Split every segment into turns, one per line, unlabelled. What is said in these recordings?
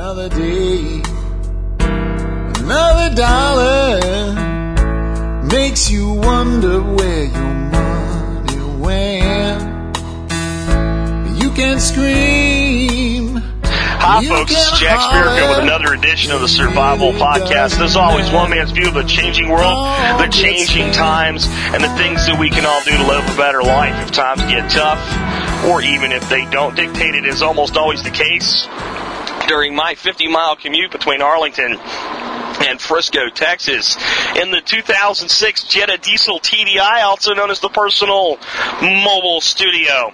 Another day, another dollar makes you wonder where your money went. You can scream.
Hi, folks. It's Jack Spirko with another edition of the Survival Podcast. As always, one man's view of the changing world, the changing times, and the things that we can all do to live a better life if times get tough, or even if they don't. Dictated is almost always the case during my 50 mile commute between Arlington and Frisco, Texas, in the 2006 Jetta Diesel TDI, also known as the personal mobile studio.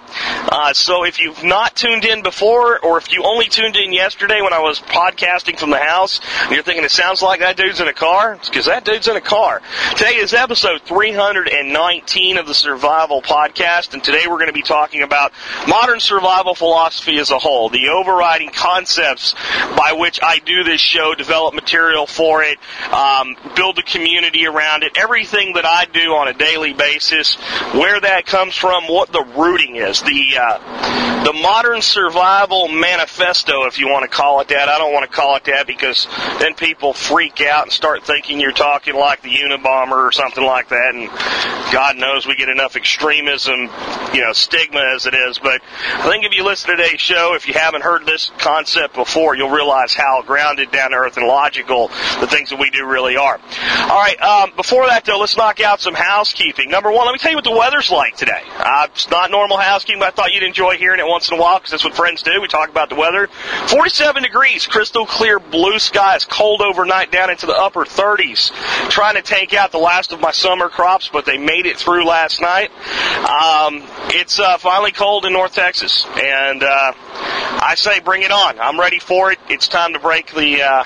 Uh, so if you've not tuned in before, or if you only tuned in yesterday when I was podcasting from the house, and you're thinking it sounds like that dude's in a car, it's because that dude's in a car. Today is episode 319 of the Survival Podcast, and today we're going to be talking about modern survival philosophy as a whole, the overriding concepts by which I do this show, develop material for it, um, build a community around it, everything that I do on a daily basis, where that comes from, what the rooting is, the uh, the modern survival manifesto, if you want to call it that. I don't want to call it that because then people freak out and start thinking you're talking like the Unabomber or something like that, and God knows we get enough extremism, you know, stigma as it is. But I think if you listen to today's show, if you haven't heard this concept before, you'll realize how grounded, down to earth, and logical the things that we do really are. All right. Um, before that, though, let's knock out some housekeeping. Number one, let me tell you what the weather's like today. Uh, it's not normal housekeeping, but I thought you'd enjoy hearing it once in a while because that's what friends do. We talk about the weather. 47 degrees, crystal clear blue skies, cold overnight down into the upper 30s. Trying to take out the last of my summer crops, but they made it through last night. Um, it's uh, finally cold in North Texas, and uh, I say bring it on. I'm ready for it. It's time to break the uh,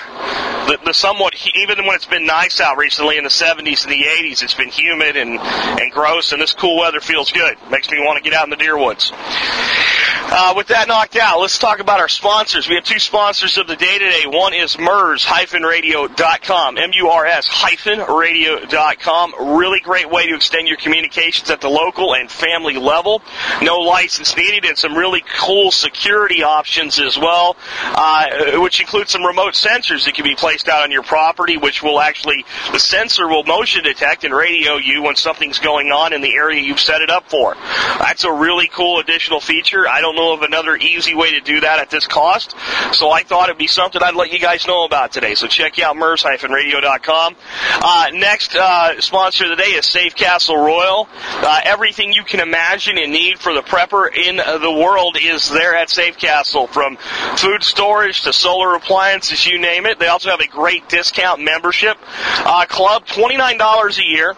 the, the somewhat even when it's been nice out recently in the 70s and the 80s, it's been humid and and gross, and this cool weather feels good. Makes me want to get out in the deer woods. Uh, with that knocked out, let's talk about our sponsors. We have two sponsors of the day today. One is MURS-radio.com, M-U-R-S hyphen radio.com. Really great way to extend your communications at the local and family level. No license needed and some really cool security options as well, uh, which include some remote sensors that can be placed out on your property, which will actually, the sensor will motion detect and radio you when something's going on in the area you've set it up for. That's a really cool additional feature. I don't know of another easy way to do that at this cost, so I thought it'd be something I'd let you guys know about today. So check out MURS-radio.com. Uh, next uh, sponsor of the day is Safe Castle Royal. Uh, everything you can imagine and need for the prepper in the world is there at Safe Castle, from food storage to solar appliances, you name it. They also have a great discount membership uh, club, $29 a year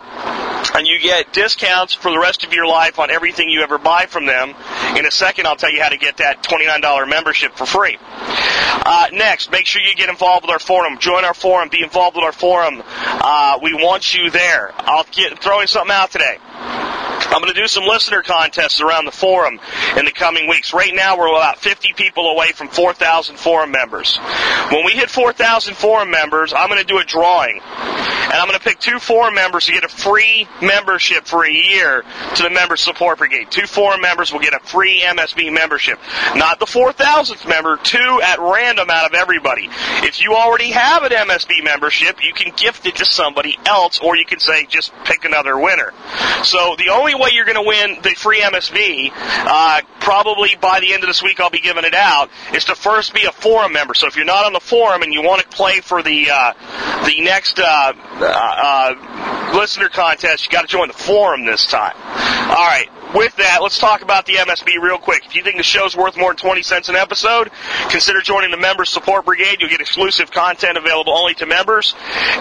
and you get discounts for the rest of your life on everything you ever buy from them. In a second, I'll tell you how to get that $29 membership for free. Uh, next, make sure you get involved with our forum. Join our forum. Be involved with our forum. Uh, we want you there. I'll get throwing something out today. I'm going to do some listener contests around the forum in the coming weeks. Right now, we're about 50 people away from 4,000 forum members. When we hit 4,000 forum members, I'm going to do a drawing. And I'm going to pick two forum members to get a free membership for a year to the Member Support Brigade. Two forum members will get a free MSB membership. Not the 4,000th member, two at random out of everybody. If you already have an MSB membership, you can gift it to somebody else, or you can say, just pick another winner. So the only way you're going to win the free MSB, uh, probably by the end of this week I'll be giving it out, is to first be a forum member. So if you're not on the forum and you want to play for the uh, the next uh, uh, listener contest, you got to join the forum this time. All right with that, let's talk about the MSB real quick. If you think the show's worth more than 20 cents an episode, consider joining the Members Support Brigade. You'll get exclusive content available only to members,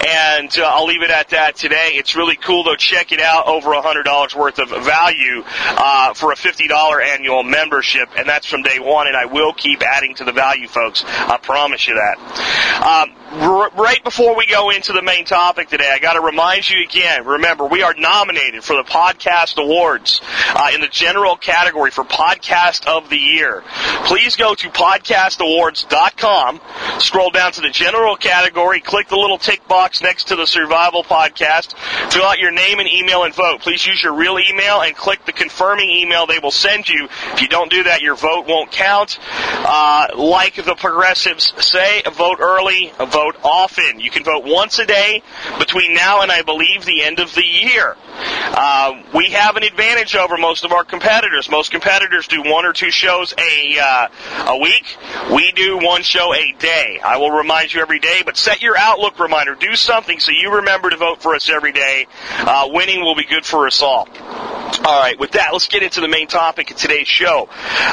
and uh, I'll leave it at that today. It's really cool, though. Check it out. Over $100 worth of value uh, for a $50 annual membership, and that's from day one, and I will keep adding to the value, folks. I promise you that. Um, right before we go into the main topic today, I got to remind you again. Remember, we are nominated for the podcast awards uh, in the general category for podcast of the year. Please go to podcastawards.com, scroll down to the general category, click the little tick box next to the survival podcast, fill out your name and email and vote. Please use your real email and click the confirming email they will send you. If you don't do that, your vote won't count. Uh, like the progressives say, vote early, vote often. You can vote once a day between now and I believe the end of the year. Uh, we have an advantage over most of our competitors. Most competitors do one or two shows a uh, a week. We do one show a day. I will remind you every day, but set your Outlook reminder. Do something so you remember to vote for us every day. Uh, winning will be good for us all. All right, with that, let's get into the main topic of today's show.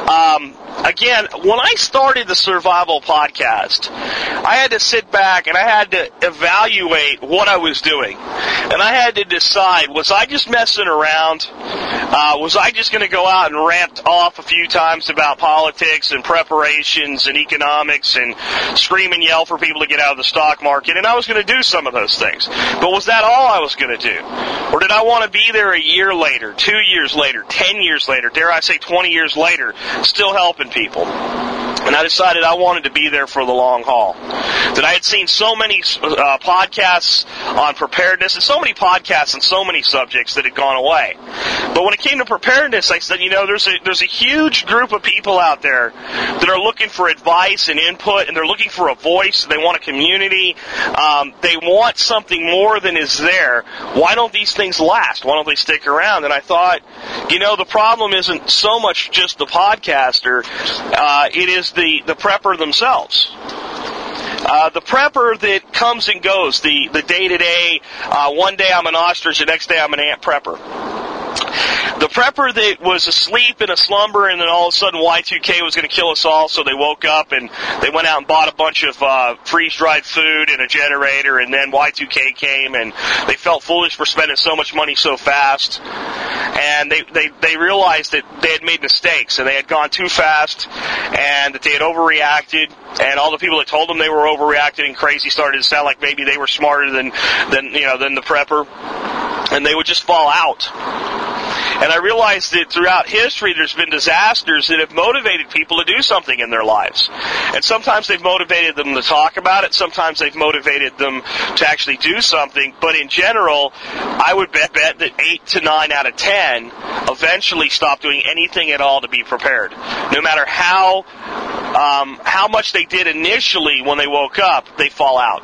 Um, again, when I started the Survival Podcast, I had to sit back and I had to evaluate what I was doing. And I had to decide, was I just messing around? Uh, was I just going to go out and rant off a few times about politics and preparations and economics and scream and yell for people to get out of the stock market? And I was going to do some of those things. But was that all I was going to do? Or did I want to be there a year later, two years later, ten years later, dare I say 20 years later, still helping people? And I decided I wanted to be there for the long haul. That I had seen so many uh, podcasts on preparedness and so many podcasts on so many subjects that had gone away. But when it came to preparedness, I said, you know, there's a there's a huge group of people out there that are looking for advice and input, and they're looking for a voice. They want a community. Um, they want something more than is there. Why don't these things last? Why don't they stick around? And I thought, you know, the problem isn't so much just the podcaster. Uh, it is the, the prepper themselves. Uh, the prepper that comes and goes, the, the day-to-day, uh, one day I'm an ostrich, the next day I'm an ant prepper. The prepper that was asleep in a slumber and then all of a sudden Y2K was going to kill us all, so they woke up and they went out and bought a bunch of uh, freeze-dried food and a generator, and then Y2K came and they felt foolish for spending so much money so fast, and they they they realized that they had made mistakes and they had gone too fast, and that they had overreacted, and all the people that told them they were overreacting and crazy started to sound like maybe they were smarter than than you know than the prepper, and they would just fall out. And I realized that throughout history, there's been disasters that have motivated people to do something in their lives. And sometimes they've motivated them to talk about it. Sometimes they've motivated them to actually do something. But in general, I would bet, bet that eight to nine out of ten eventually stop doing anything at all to be prepared. No matter how um, how much they did initially when they woke up, they fall out.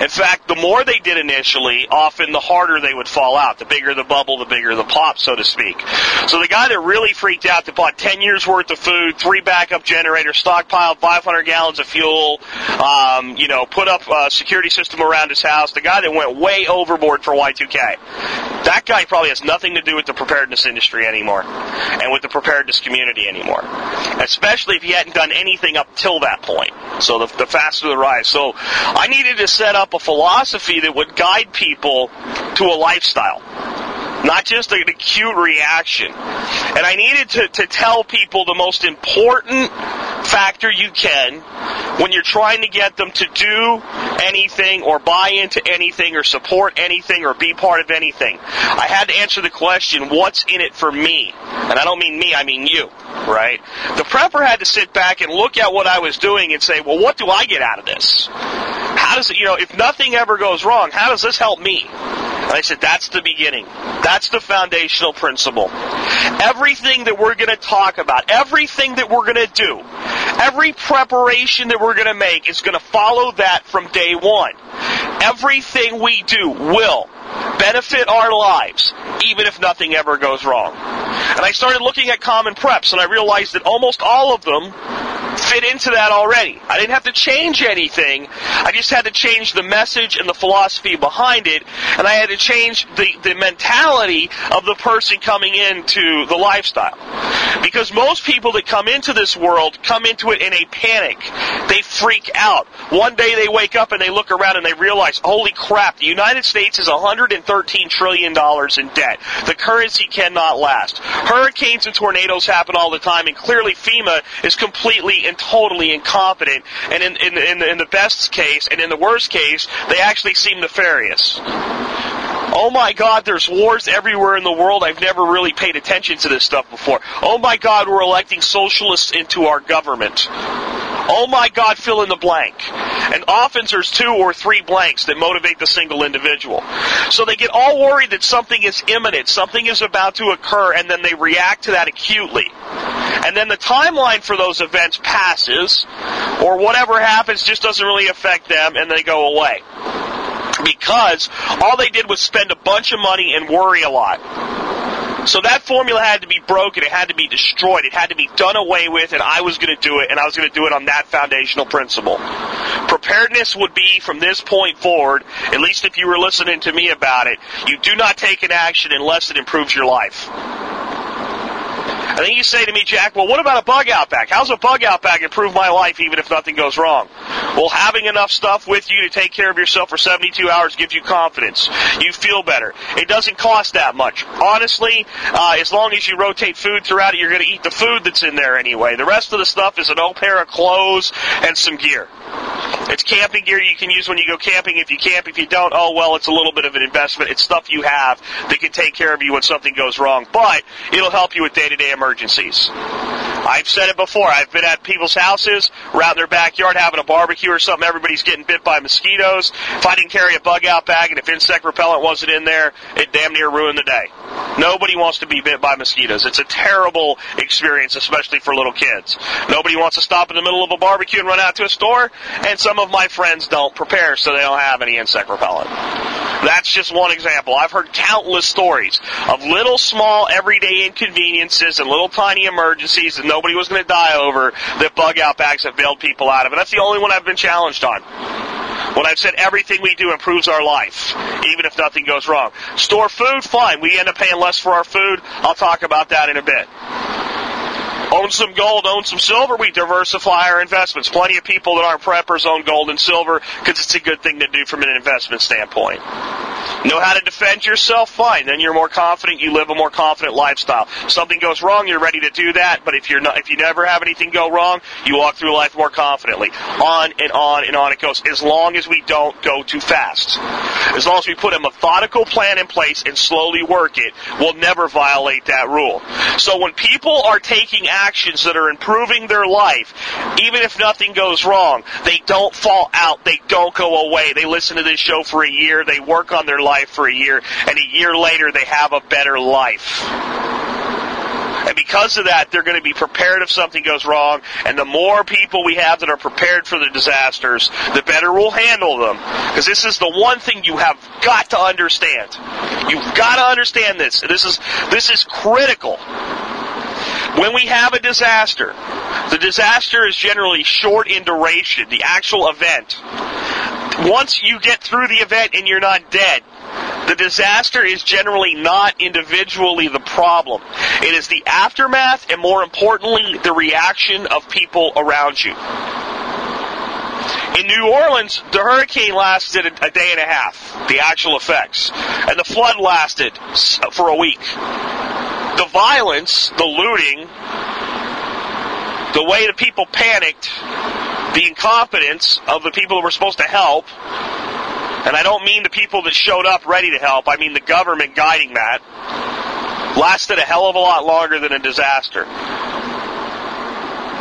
In fact, the more they did initially, often the harder they would fall out. The bigger the bubble, the bigger the pop, so to speak. So the guy that really freaked out, that bought 10 years worth of food, three backup generators, stockpiled 500 gallons of fuel, um, you know, put up a security system around his house, the guy that went way overboard for Y2K, that guy probably has nothing to do with the preparedness industry anymore and with the preparedness community anymore. Especially if he hadn't done anything up till that point. So the, the faster the rise. So I needed to set up a philosophy that would guide people to a lifestyle not just an acute reaction. And I needed to, to tell people the most important factor you can when you're trying to get them to do anything or buy into anything or support anything or be part of anything. I had to answer the question, what's in it for me? And I don't mean me, I mean you, right? The prepper had to sit back and look at what I was doing and say, well, what do I get out of this? How does it, you know, if nothing ever goes wrong, how does this help me? And I said, that's the beginning. That's the foundational principle. Everything that we're going to talk about, everything that we're going to do, every preparation that we're going to make is going to follow that from day one. Everything we do will benefit our lives, even if nothing ever goes wrong. And I started looking at common preps, and I realized that almost all of them fit into that already. I didn't have to change anything. I just had to change the message and the philosophy behind it, and I had to change the, the mentality of the person coming into the lifestyle. Because most people that come into this world come into it in a panic. They freak out. One day they wake up and they look around and they realize, holy crap, the United States is $113 trillion in debt. The currency cannot last. Hurricanes and tornadoes happen all the time, and clearly FEMA is completely and totally incompetent, and in, in, in, in the best case, and in the worst case, they actually seem nefarious. Oh my God, there's wars everywhere in the world. I've never really paid attention to this stuff before. Oh my God, we're electing socialists into our government. Oh my God, fill in the blank. And often there's two or three blanks that motivate the single individual. So they get all worried that something is imminent, something is about to occur, and then they react to that acutely. And then the timeline for those events passes, or whatever happens just doesn't really affect them, and they go away because all they did was spend a bunch of money and worry a lot. So that formula had to be broken. It had to be destroyed. It had to be done away with, and I was going to do it, and I was going to do it on that foundational principle. Preparedness would be from this point forward, at least if you were listening to me about it, you do not take an action unless it improves your life. And then you say to me, Jack, well, what about a bug out bag? How's a bug out bag improve my life even if nothing goes wrong? Well, having enough stuff with you to take care of yourself for 72 hours gives you confidence. You feel better. It doesn't cost that much. Honestly, uh, as long as you rotate food throughout it, you're going to eat the food that's in there anyway. The rest of the stuff is an old pair of clothes and some gear. It's camping gear you can use when you go camping. If you camp, if you don't, oh well, it's a little bit of an investment. It's stuff you have that can take care of you when something goes wrong, but it'll help you with day-to-day emergencies. I've said it before. I've been at people's houses, around their backyard having a barbecue or something. Everybody's getting bit by mosquitoes. If I didn't carry a bug out bag and if insect repellent wasn't in there, it damn near ruined the day. Nobody wants to be bit by mosquitoes. It's a terrible experience, especially for little kids. Nobody wants to stop in the middle of a barbecue and run out to a store, and some of my friends don't prepare so they don't have any insect repellent. That's just one example. I've heard countless stories of little small everyday inconveniences and little tiny emergencies that nobody was going to die over that bug out bags have bailed people out of. And that's the only one I've been challenged on. When I've said everything we do improves our life, even if nothing goes wrong. Store food, fine. We end up paying less for our food. I'll talk about that in a bit own some gold, own some silver, we diversify our investments. Plenty of people that aren't preppers own gold and silver because it's a good thing to do from an investment standpoint. Know how to defend yourself? Fine. Then you're more confident. You live a more confident lifestyle. Something goes wrong, you're ready to do that. But if you're not, if you never have anything go wrong, you walk through life more confidently. On and on and on it goes. As long as we don't go too fast. As long as we put a methodical plan in place and slowly work it, we'll never violate that rule. So when people are taking actions that are improving their life, even if nothing goes wrong, they don't fall out. They don't go away. They listen to this show for a year. They work on their life for a year, and a year later they have a better life. And because of that, they're going to be prepared if something goes wrong. And the more people we have that are prepared for the disasters, the better we'll handle them. Because this is the one thing you have got to understand. You've got to understand this. This is, this is critical. When we have a disaster, the disaster is generally short in duration, the actual event. Once you get through the event and you're not dead, the disaster is generally not individually the problem. It is the aftermath and more importantly, the reaction of people around you. In New Orleans, the hurricane lasted a day and a half, the actual effects, and the flood lasted for a week. The violence, the looting, the way the people panicked, the incompetence of the people who were supposed to help, and I don't mean the people that showed up ready to help, I mean the government guiding that, lasted a hell of a lot longer than a disaster.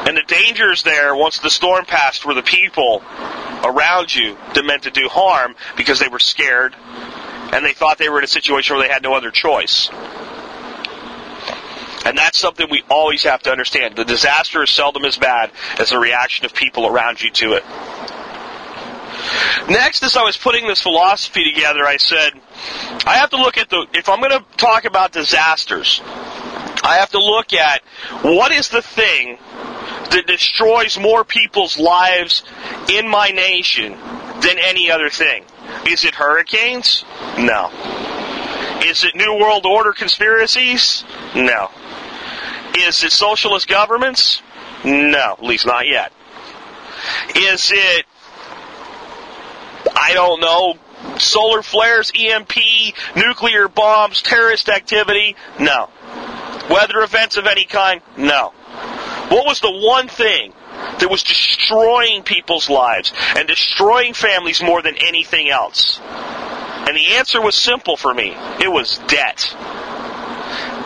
And the dangers there, once the storm passed, were the people around you that meant to do harm because they were scared and they thought they were in a situation where they had no other choice. And that's something we always have to understand. The disaster is seldom as bad as the reaction of people around you to it. Next, as I was putting this philosophy together, I said, I have to look at the, if I'm going to talk about disasters, I have to look at what is the thing that destroys more people's lives in my nation than any other thing. Is it hurricanes? No. Is it New World Order conspiracies? No. Is it socialist governments? No, at least not yet. Is it, I don't know, solar flares, EMP, nuclear bombs, terrorist activity? No. Weather events of any kind? No. What was the one thing that was destroying people's lives and destroying families more than anything else? And the answer was simple for me. It was debt.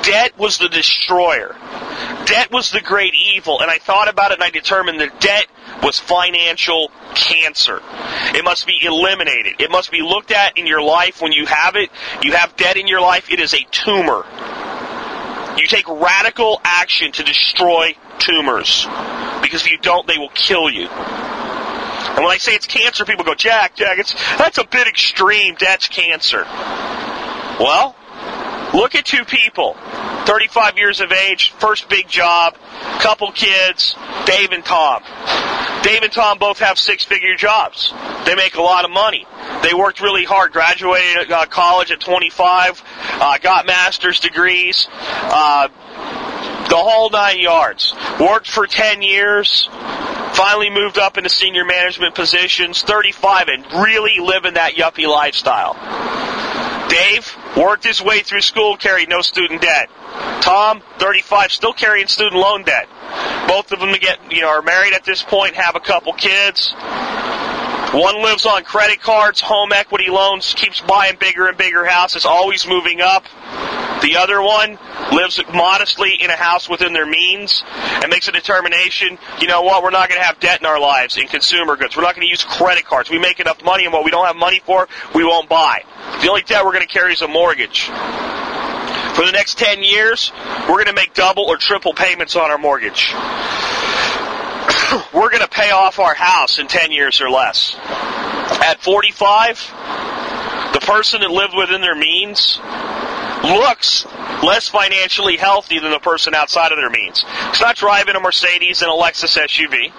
Debt was the destroyer. Debt was the great evil. And I thought about it and I determined that debt was financial cancer. It must be eliminated. It must be looked at in your life when you have it. You have debt in your life. It is a tumor. You take radical action to destroy tumors. Because if you don't, they will kill you. And when I say it's cancer, people go, Jack, Jack, it's, that's a bit extreme. That's cancer. Well, look at two people. 35 years of age, first big job, couple kids, Dave and Tom. Dave and Tom both have six figure jobs. They make a lot of money. They worked really hard, graduated uh, college at 25, uh, got master's degrees, uh, the whole nine yards. Worked for 10 years, finally moved up into senior management positions, 35, and really living that yuppie lifestyle. Dave worked his way through school, carried no student debt. Tom, 35, still carrying student loan debt. Both of them get, you know, are married at this point, have a couple kids. One lives on credit cards, home equity loans, keeps buying bigger and bigger houses, always moving up. The other one lives modestly in a house within their means and makes a determination, you know what, we're not going to have debt in our lives in consumer goods. We're not going to use credit cards. We make enough money and what we don't have money for, we won't buy. The only debt we're going to carry is a mortgage. For the next 10 years, we're going to make double or triple payments on our mortgage. we're going to pay off our house in 10 years or less. At 45, the person that lived within their means looks less financially healthy than the person outside of their means. It's not driving a Mercedes and a Lexus SUV.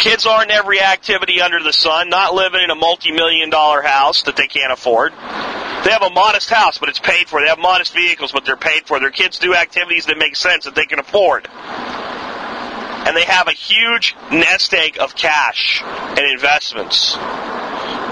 Kids aren't every activity under the sun, not living in a multi-million dollar house that they can't afford. They have a modest house, but it's paid for. They have modest vehicles, but they're paid for. Their kids do activities that make sense that they can afford. And they have a huge nest egg of cash and investments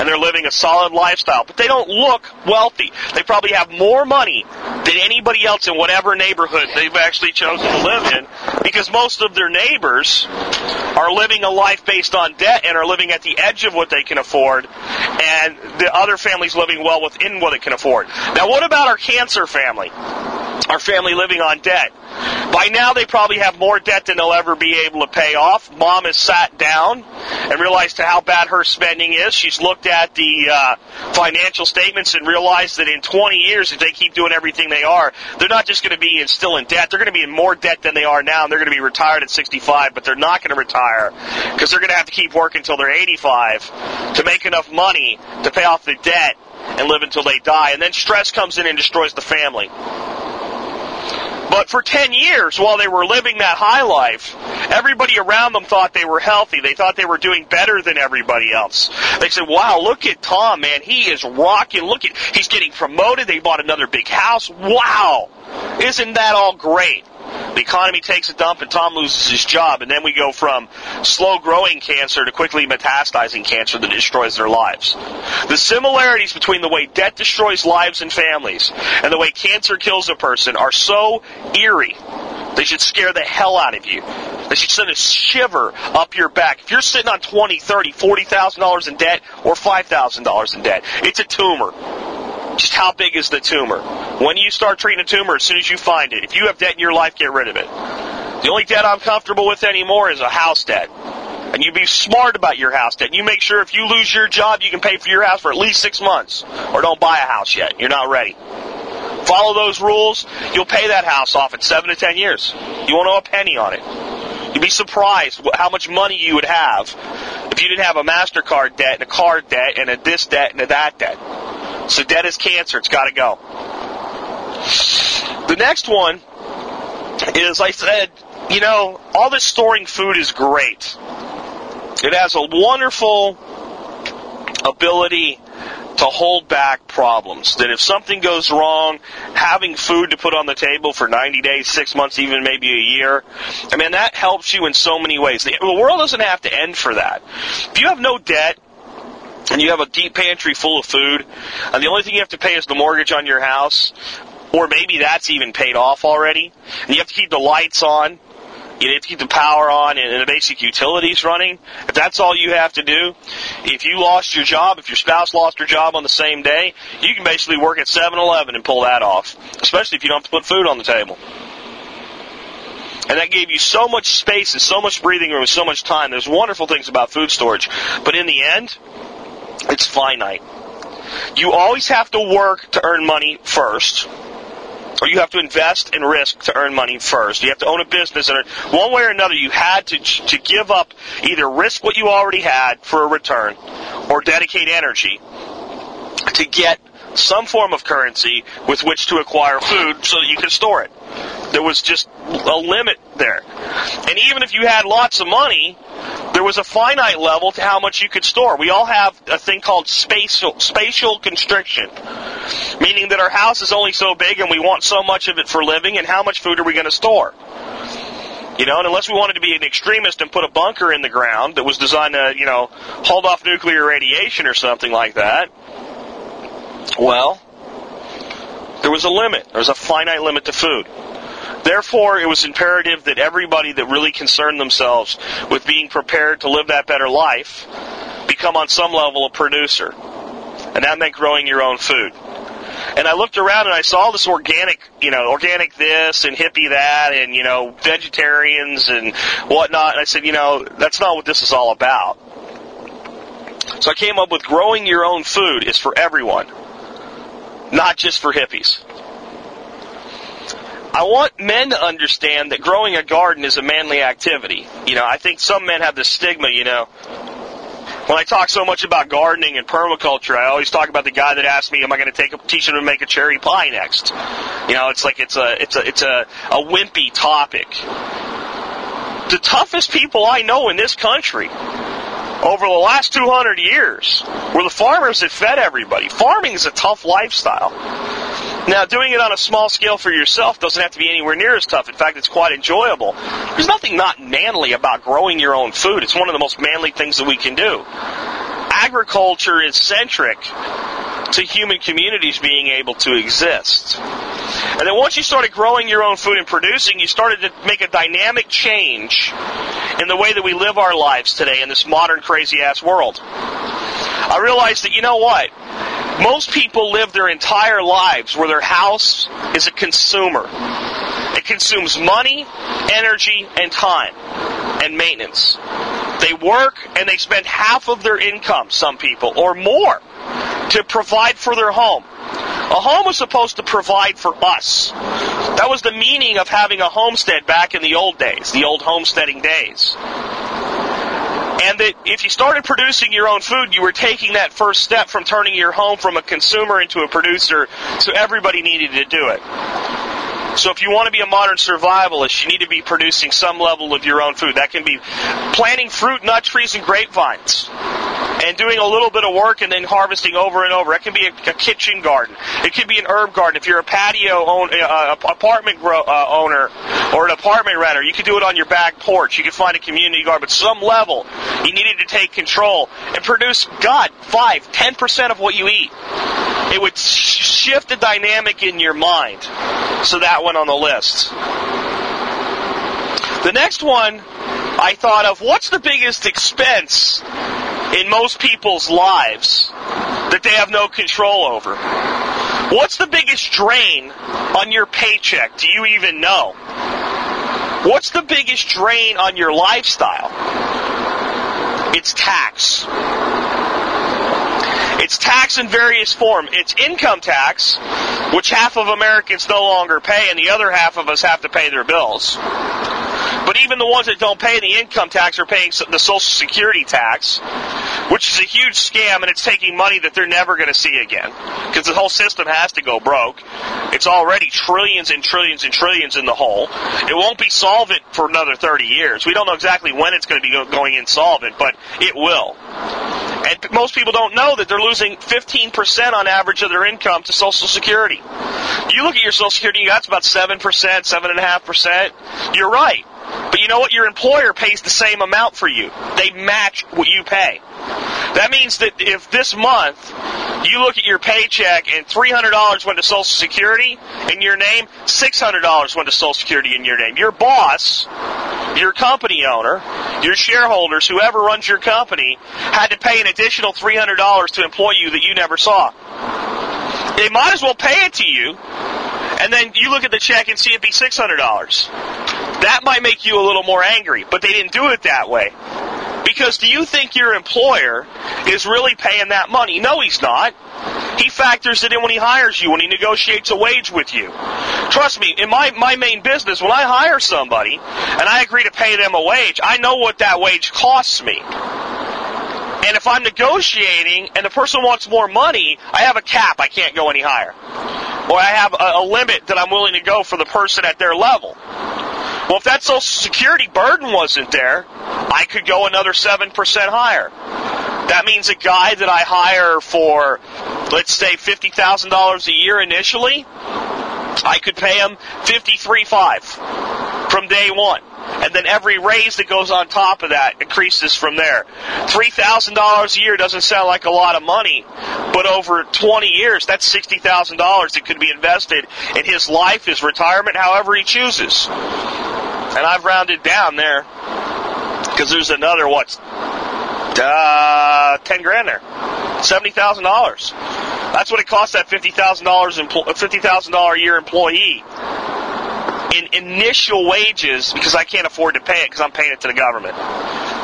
and they're living a solid lifestyle, but they don't look wealthy. They probably have more money than anybody else in whatever neighborhood they've actually chosen to live in because most of their neighbors are living a life based on debt and are living at the edge of what they can afford and the other families living well within what they can afford. Now what about our cancer family? Our family living on debt. By now, they probably have more debt than they'll ever be able to pay off. Mom has sat down and realized how bad her spending is. She's looked at the uh, financial statements and realized that in 20 years, if they keep doing everything they are, they're not just going to be in, still in debt. They're going to be in more debt than they are now, and they're going to be retired at 65. But they're not going to retire because they're going to have to keep working until they're 85 to make enough money to pay off the debt and live until they die. And then stress comes in and destroys the family. But for 10 years, while they were living that high life, everybody around them thought they were healthy. They thought they were doing better than everybody else. They said, wow, look at Tom, man. He is rocking. Look at, he's getting promoted. They bought another big house. Wow. Isn't that all great? The economy takes a dump and Tom loses his job, and then we go from slow growing cancer to quickly metastasizing cancer that destroys their lives. The similarities between the way debt destroys lives and families and the way cancer kills a person are so eerie. They should scare the hell out of you. They should send a shiver up your back. If you're sitting on twenty, thirty, forty thousand dollars in debt or five thousand dollars in debt, it's a tumor. Just how big is the tumor? When you start treating a tumor, as soon as you find it, if you have debt in your life, get rid of it. The only debt I'm comfortable with anymore is a house debt. And you be smart about your house debt. You make sure if you lose your job, you can pay for your house for at least six months. Or don't buy a house yet. You're not ready. Follow those rules, you'll pay that house off in seven to ten years. You won't owe a penny on it. You'd be surprised how much money you would have if you didn't have a MasterCard debt and a card debt and a this debt and a that debt. So debt is cancer. It's got to go. The next one is I said, you know, all this storing food is great. It has a wonderful ability to hold back problems. That if something goes wrong, having food to put on the table for 90 days, six months, even maybe a year, I mean, that helps you in so many ways. The world doesn't have to end for that. If you have no debt, and you have a deep pantry full of food, and the only thing you have to pay is the mortgage on your house, or maybe that's even paid off already, and you have to keep the lights on, You have to keep the power on and the basic utilities running. If that's all you have to do, if you lost your job, if your spouse lost her job on the same day, you can basically work at 7-Eleven and pull that off, especially if you don't have to put food on the table. And that gave you so much space and so much breathing room and so much time. There's wonderful things about food storage. But in the end, it's finite. You always have to work to earn money first or you have to invest and risk to earn money first. You have to own a business, and one way or another, you had to to give up either risk what you already had for a return, or dedicate energy to get some form of currency with which to acquire food so that you can store it. There was just a limit there. And even if you had lots of money, there was a finite level to how much you could store. We all have a thing called spatial, spatial constriction, meaning that our house is only so big and we want so much of it for living, and how much food are we going to store? You know, and unless we wanted to be an extremist and put a bunker in the ground that was designed to, you know, hold off nuclear radiation or something like that, well, there was a limit. There was a finite limit to food. Therefore, it was imperative that everybody that really concerned themselves with being prepared to live that better life become on some level a producer. And that meant growing your own food. And I looked around and I saw this organic, you know, organic this and hippie that and, you know, vegetarians and whatnot. And I said, you know, that's not what this is all about. So I came up with growing your own food is for everyone, not just for hippies. I want men to understand that growing a garden is a manly activity. You know, I think some men have this stigma, you know. When I talk so much about gardening and permaculture, I always talk about the guy that asked me, "Am I going to take teach him to make a cherry pie next?" You know, it's like it's a it's a it's a a wimpy topic. The toughest people I know in this country over the last 200 years were the farmers that fed everybody. Farming is a tough lifestyle. Now, doing it on a small scale for yourself doesn't have to be anywhere near as tough. In fact, it's quite enjoyable. There's nothing not manly about growing your own food. It's one of the most manly things that we can do. Agriculture is centric to human communities being able to exist. And then once you started growing your own food and producing, you started to make a dynamic change in the way that we live our lives today in this modern crazy ass world. I realized that, you know what? Most people live their entire lives where their house is a consumer. It consumes money, energy, and time, and maintenance. They work and they spend half of their income, some people, or more, to provide for their home. A home was supposed to provide for us. That was the meaning of having a homestead back in the old days, the old homesteading days. And that if you started producing your own food, you were taking that first step from turning your home from a consumer into a producer, so everybody needed to do it. So if you want to be a modern survivalist, you need to be producing some level of your own food. That can be planting fruit, nut trees, and grapevines and doing a little bit of work and then harvesting over and over. It can be a, a kitchen garden. It could be an herb garden. If you're a patio own, uh, apartment grow, uh, owner or an apartment renter, you could do it on your back porch. You could find a community garden, but some level you needed to take control and produce, God, five, ten percent of what you eat. It would shift the dynamic in your mind. So that went on the list. The next one I thought of what's the biggest expense in most people's lives that they have no control over? What's the biggest drain on your paycheck? Do you even know? What's the biggest drain on your lifestyle? It's tax. It's tax in various forms. It's income tax, which half of Americans no longer pay, and the other half of us have to pay their bills. But even the ones that don't pay the income tax are paying the Social Security tax, which is a huge scam, and it's taking money that they're never going to see again because the whole system has to go broke. It's already trillions and trillions and trillions in the hole. It won't be solvent for another 30 years. We don't know exactly when it's going to be going insolvent, but it will. And most people don't know that they're losing 15% on average of their income to Social Security. You look at your Social Security, that's about 7%, 7.5%. You're right. But you know what? Your employer pays the same amount for you. They match what you pay. That means that if this month you look at your paycheck and $300 went to Social Security in your name, $600 went to Social Security in your name. Your boss your company owner, your shareholders, whoever runs your company, had to pay an additional $300 to employ you that you never saw. They might as well pay it to you, and then you look at the check and see it be $600. That might make you a little more angry, but they didn't do it that way. Because do you think your employer is really paying that money? No, he's not. He factors it in when he hires you, when he negotiates a wage with you. Trust me, in my, my main business, when I hire somebody and I agree to pay them a wage, I know what that wage costs me. And if I'm negotiating and the person wants more money, I have a cap. I can't go any higher. Or I have a, a limit that I'm willing to go for the person at their level. Well, if that Social Security burden wasn't there, I could go another 7% higher. That means a guy that I hire for, let's say, $50,000 a year initially, I could pay him 53.5 from day one. And then every raise that goes on top of that increases from there. $3,000 a year doesn't sound like a lot of money, but over 20 years, that's $60,000 that could be invested in his life, his retirement, however he chooses. And I've rounded down there because there's another, what, uh, 10 grand there. $70,000. That's what it costs that $50,000 $50,000 a year employee in initial wages because I can't afford to pay it because I'm paying it to the government.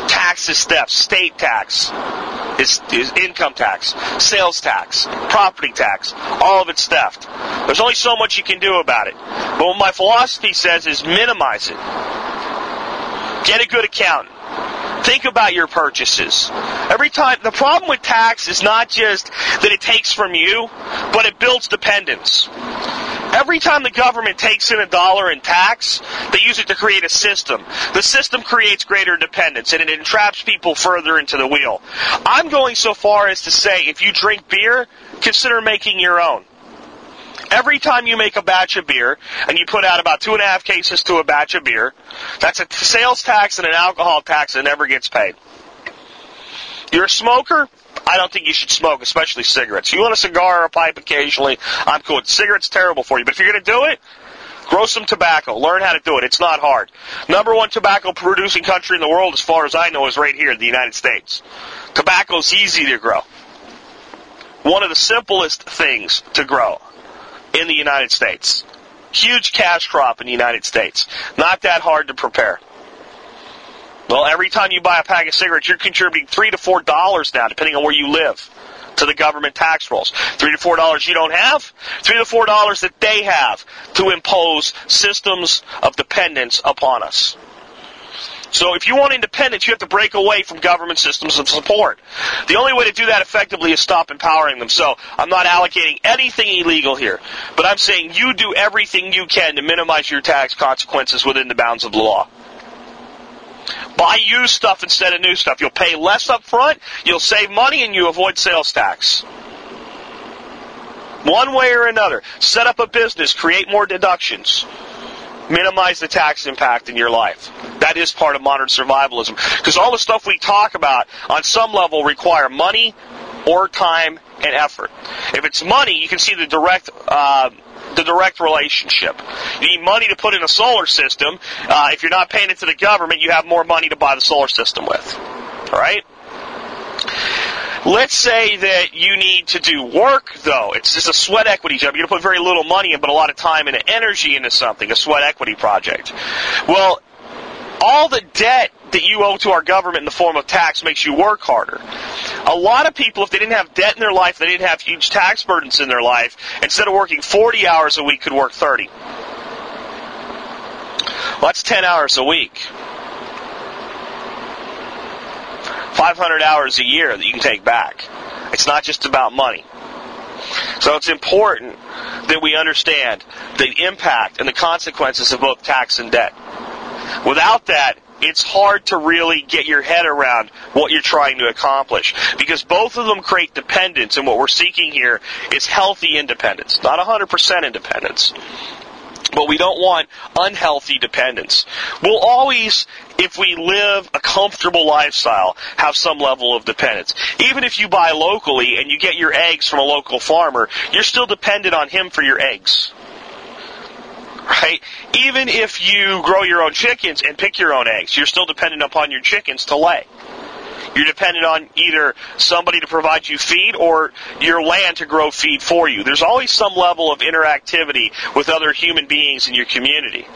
Tax is theft, state tax is, is income tax, sales tax, property tax, all of it's theft. There's only so much you can do about it. But what my philosophy says is minimize it. Get a good accountant. Think about your purchases. Every time, the problem with tax is not just that it takes from you, but it builds dependence. Every time the government takes in a dollar in tax, they use it to create a system. The system creates greater dependence and it entraps people further into the wheel. I'm going so far as to say if you drink beer, consider making your own. Every time you make a batch of beer and you put out about two and a half cases to a batch of beer, that's a sales tax and an alcohol tax that never gets paid. You're a smoker? I don't think you should smoke, especially cigarettes. You want a cigar or a pipe occasionally, I'm cool. Cigarettes terrible for you, but if you're going to do it, grow some tobacco. Learn how to do it. It's not hard. Number one tobacco producing country in the world, as far as I know, is right here in the United States. Tobacco's easy to grow. One of the simplest things to grow in the United States. Huge cash crop in the United States. Not that hard to prepare. Well, every time you buy a pack of cigarettes, you're contributing three to four dollars now, depending on where you live, to the government tax rolls. Three to four dollars you don't have, three to four dollars that they have to impose systems of dependence upon us. So if you want independence, you have to break away from government systems of support. The only way to do that effectively is stop empowering them. So I'm not allocating anything illegal here, but I'm saying you do everything you can to minimize your tax consequences within the bounds of the law. Buy used stuff instead of new stuff. You'll pay less up front, you'll save money, and you avoid sales tax. One way or another. Set up a business, create more deductions. Minimize the tax impact in your life. That is part of modern survivalism. Because all the stuff we talk about on some level require money or time and effort. If it's money, you can see the direct uh, the direct relationship. You need money to put in a solar system. Uh, if you're not paying it to the government, you have more money to buy the solar system with. All right? Let's say that you need to do work, though. It's just a sweat equity job. You're going to put very little money in, but a lot of time and energy into something, a sweat equity project. Well, all the debt that you owe to our government in the form of tax makes you work harder. A lot of people, if they didn't have debt in their life, they didn't have huge tax burdens in their life, instead of working 40 hours a week, could work 30. Well, that's 10 hours a week. 500 hours a year that you can take back. It's not just about money. So it's important that we understand the impact and the consequences of both tax and debt. Without that, it's hard to really get your head around what you're trying to accomplish because both of them create dependence and what we're seeking here is healthy independence, not 100% independence. But we don't want unhealthy dependence. We'll always, if we live a comfortable lifestyle, have some level of dependence. Even if you buy locally and you get your eggs from a local farmer, you're still dependent on him for your eggs. Right? Even if you grow your own chickens and pick your own eggs, you're still dependent upon your chickens to lay. You're dependent on either somebody to provide you feed or your land to grow feed for you. There's always some level of interactivity with other human beings in your community.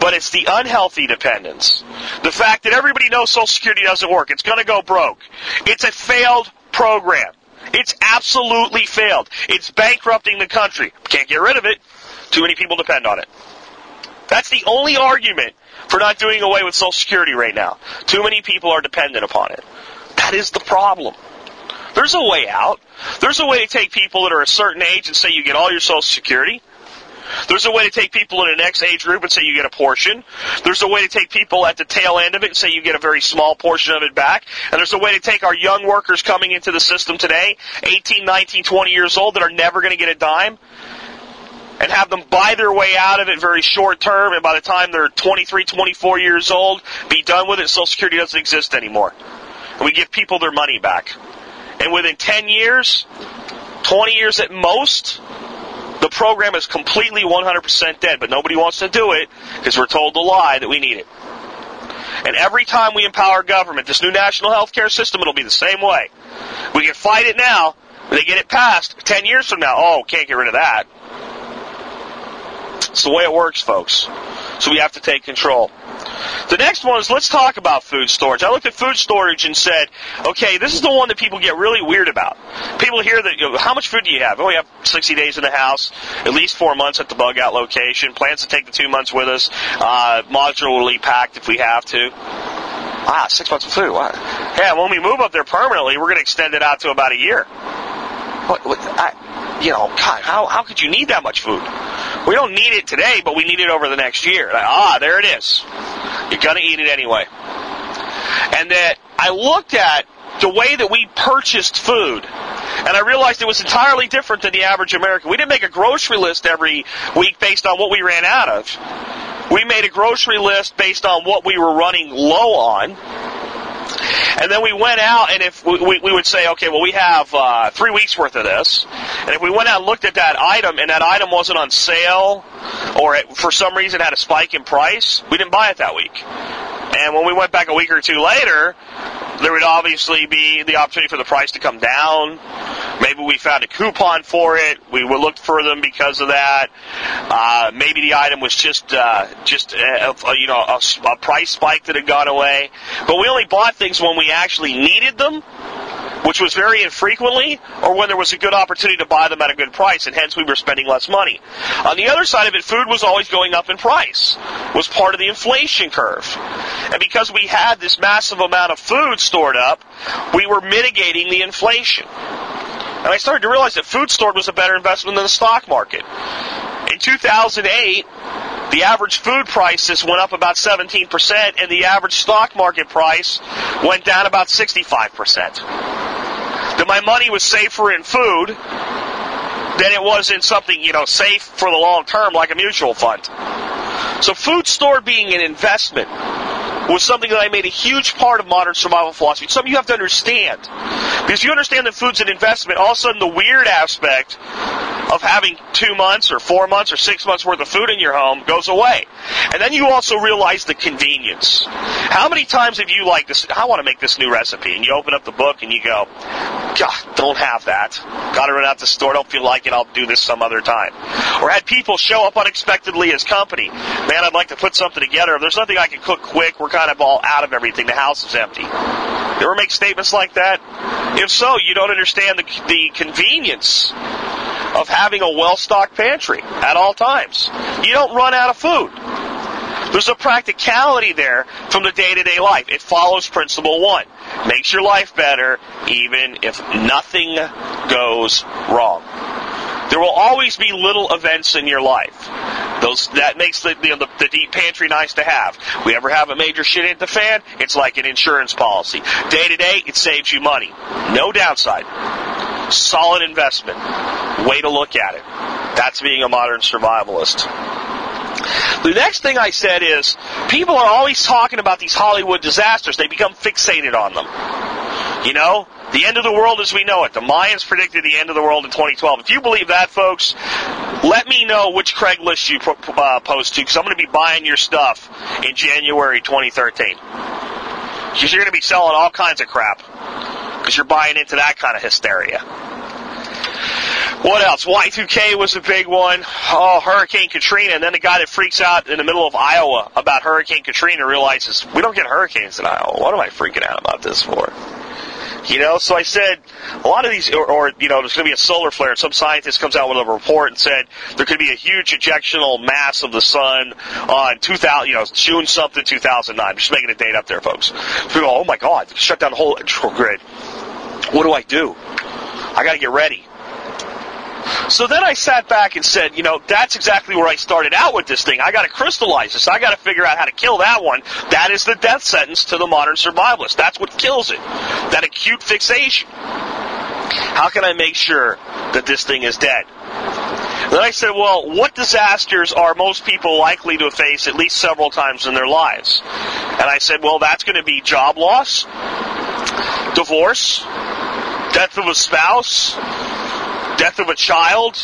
But it's the unhealthy dependence. The fact that everybody knows Social Security doesn't work. It's going to go broke. It's a failed program. It's absolutely failed. It's bankrupting the country. Can't get rid of it. Too many people depend on it. That's the only argument for not doing away with Social Security right now. Too many people are dependent upon it. That is the problem. There's a way out. There's a way to take people that are a certain age and say you get all your Social Security. There's a way to take people in the next age group and say you get a portion. There's a way to take people at the tail end of it and say you get a very small portion of it back. And there's a way to take our young workers coming into the system today, 18, 19, 20 years old, that are never going to get a dime, and have them buy their way out of it very short term, and by the time they're 23, 24 years old, be done with it. Social Security doesn't exist anymore. And we give people their money back. And within 10 years, 20 years at most, the program is completely 100% dead, but nobody wants to do it because we're told the lie that we need it. And every time we empower government, this new national health care system, it'll be the same way. We can fight it now, they get it passed 10 years from now. Oh, can't get rid of that. It's the way it works, folks. So we have to take control. The next one is let's talk about food storage. I looked at food storage and said, okay, this is the one that people get really weird about. People hear that, you know, how much food do you have? Oh, we have 60 days in the house, at least four months at the bug out location, plans to take the two months with us, uh, modularly packed if we have to. Ah, six months of food. Yeah, when we move up there permanently, we're going to extend it out to about a year. What, what, I, you know, God, how, how could you need that much food? We don't need it today, but we need it over the next year. Like, ah, there it is. You're going to eat it anyway. And that I looked at the way that we purchased food, and I realized it was entirely different than the average American. We didn't make a grocery list every week based on what we ran out of. We made a grocery list based on what we were running low on and then we went out, and if we, we, we would say, okay, well, we have uh, three weeks worth of this, and if we went out and looked at that item, and that item wasn't on sale, or it, for some reason had a spike in price, we didn't buy it that week. And when we went back a week or two later, there would obviously be the opportunity for the price to come down. Maybe we found a coupon for it. We would look for them because of that. Uh, maybe the item was just uh, just a, a, you know a, a price spike that had gone away. But we only bought things when we actually needed them which was very infrequently, or when there was a good opportunity to buy them at a good price, and hence we were spending less money. On the other side of it, food was always going up in price, was part of the inflation curve. And because we had this massive amount of food stored up, we were mitigating the inflation. And I started to realize that food stored was a better investment than the stock market. In 2008, the average food prices went up about 17%, and the average stock market price went down about 65%. That my money was safer in food than it was in something, you know, safe for the long term like a mutual fund. So food store being an investment was something that I made a huge part of modern survival philosophy. It's something you have to understand. Because if you understand that food's an investment, all of a sudden the weird aspect of having two months or four months or six months worth of food in your home goes away. And then you also realize the convenience. How many times have you like this, I want to make this new recipe, and you open up the book and you go, God, don't have that. Gotta run out the store, don't feel like it, I'll do this some other time. Or had people show up unexpectedly as company. Man, I'd like to put something together. If there's nothing I can cook quick, we're kind of all out of everything. The house is empty. You ever make statements like that? If so, you don't understand the, the convenience of having a well-stocked pantry at all times. You don't run out of food. There's a practicality there from the day-to-day life. It follows principle one. Makes your life better even if nothing goes wrong. There will always be little events in your life. Those that makes the, the, the deep pantry nice to have. We ever have a major shit hit the fan? It's like an insurance policy. Day to day, it saves you money. No downside. Solid investment. Way to look at it. That's being a modern survivalist. The next thing I said is people are always talking about these Hollywood disasters. They become fixated on them. You know, the end of the world as we know it. The Mayans predicted the end of the world in 2012. If you believe that, folks, let me know which Craigslist you uh, post to because I'm going to be buying your stuff in January 2013. Because you're going to be selling all kinds of crap because you're buying into that kind of hysteria. What else? Y2K was a big one. Oh, Hurricane Katrina. And then the guy that freaks out in the middle of Iowa about Hurricane Katrina realizes we don't get hurricanes in Iowa. What am I freaking out about this for? You know, so I said a lot of these, or, or you know, there's going to be a solar flare. Some scientist comes out with a report and said there could be a huge ejectional mass of the sun on 2000, you know, June something 2009. I'm just making a date up there, folks. People go, oh my God, shut down the whole grid. What do I do? I got to get ready. So then I sat back and said, you know, that's exactly where I started out with this thing. I got to crystallize this. I got to figure out how to kill that one. That is the death sentence to the modern survivalist. That's what kills it. That acute fixation. How can I make sure that this thing is dead? Then I said, well, what disasters are most people likely to face at least several times in their lives? And I said, well, that's going to be job loss, divorce, death of a spouse, death of a child,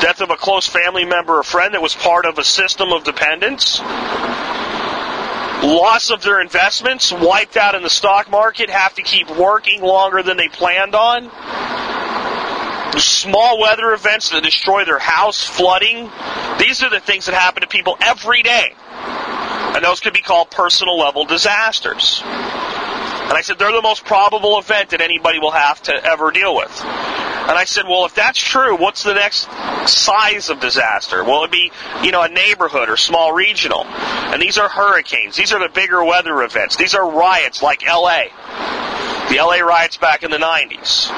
death of a close family member or friend that was part of a system of dependence, loss of their investments, wiped out in the stock market, have to keep working longer than they planned on, small weather events that destroy their house, flooding. These are the things that happen to people every day. And those could be called personal level disasters. And I said, they're the most probable event that anybody will have to ever deal with. And I said, well, if that's true, what's the next size of disaster? Will it be, you know, a neighborhood or small regional? And these are hurricanes. These are the bigger weather events. These are riots like LA. The LA riots back in the 90s.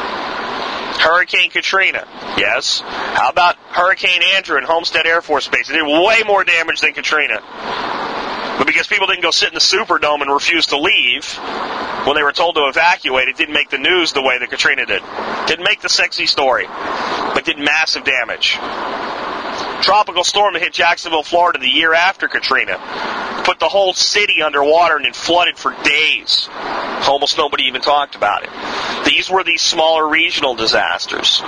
Hurricane Katrina. Yes. How about Hurricane Andrew and Homestead Air Force Base? It did way more damage than Katrina. But because people didn't go sit in the Superdome and refuse to leave when they were told to evacuate, it didn't make the news the way that Katrina did. Didn't make the sexy story, but did massive damage. Tropical storm that hit Jacksonville, Florida the year after Katrina. Put the whole city underwater and then flooded for days. Almost nobody even talked about it. These were these smaller regional disasters.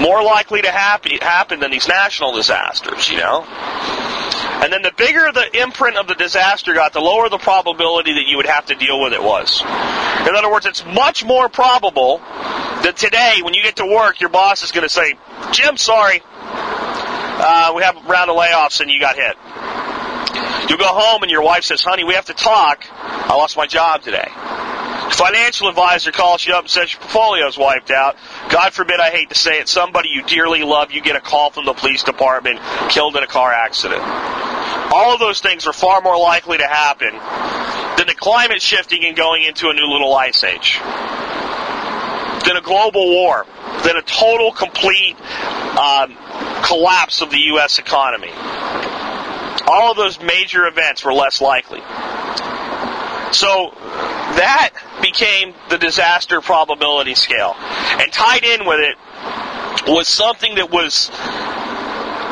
More likely to happen, happen than these national disasters, you know? And then the bigger the imprint of the disaster got, the lower the probability that you would have to deal with it was. In other words, it's much more probable that today, when you get to work, your boss is going to say, Jim, sorry, uh, we have a round of layoffs and you got hit. You go home and your wife says, honey, we have to talk. I lost my job today. Financial advisor calls you up and says your portfolio's wiped out. God forbid, I hate to say it, somebody you dearly love, you get a call from the police department, killed in a car accident. All of those things are far more likely to happen than the climate shifting and going into a new little ice age. Than a global war. Than a total, complete um, collapse of the U.S. economy. All of those major events were less likely. So that became the disaster probability scale. And tied in with it was something that was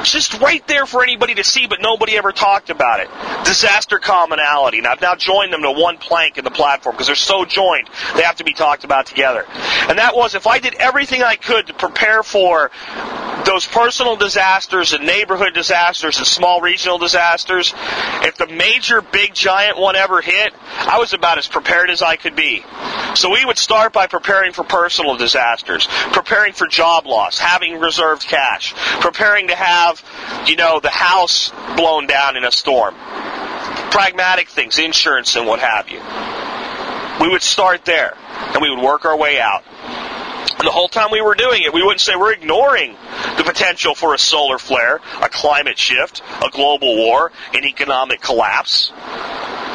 just right there for anybody to see, but nobody ever talked about it. Disaster commonality. And I've now joined them to one plank in the platform because they're so joined, they have to be talked about together. And that was if I did everything I could to prepare for those personal disasters and neighborhood disasters and small regional disasters, if the major big giant one ever hit, I was about as prepared as I could be. So we would start by preparing for personal disasters, preparing for job loss, having reserved cash, preparing to have, you know, the house blown down in a storm. Pragmatic things, insurance and what have you. We would start there and we would work our way out. And the whole time we were doing it, we wouldn't say we're ignoring the potential for a solar flare, a climate shift, a global war, an economic collapse.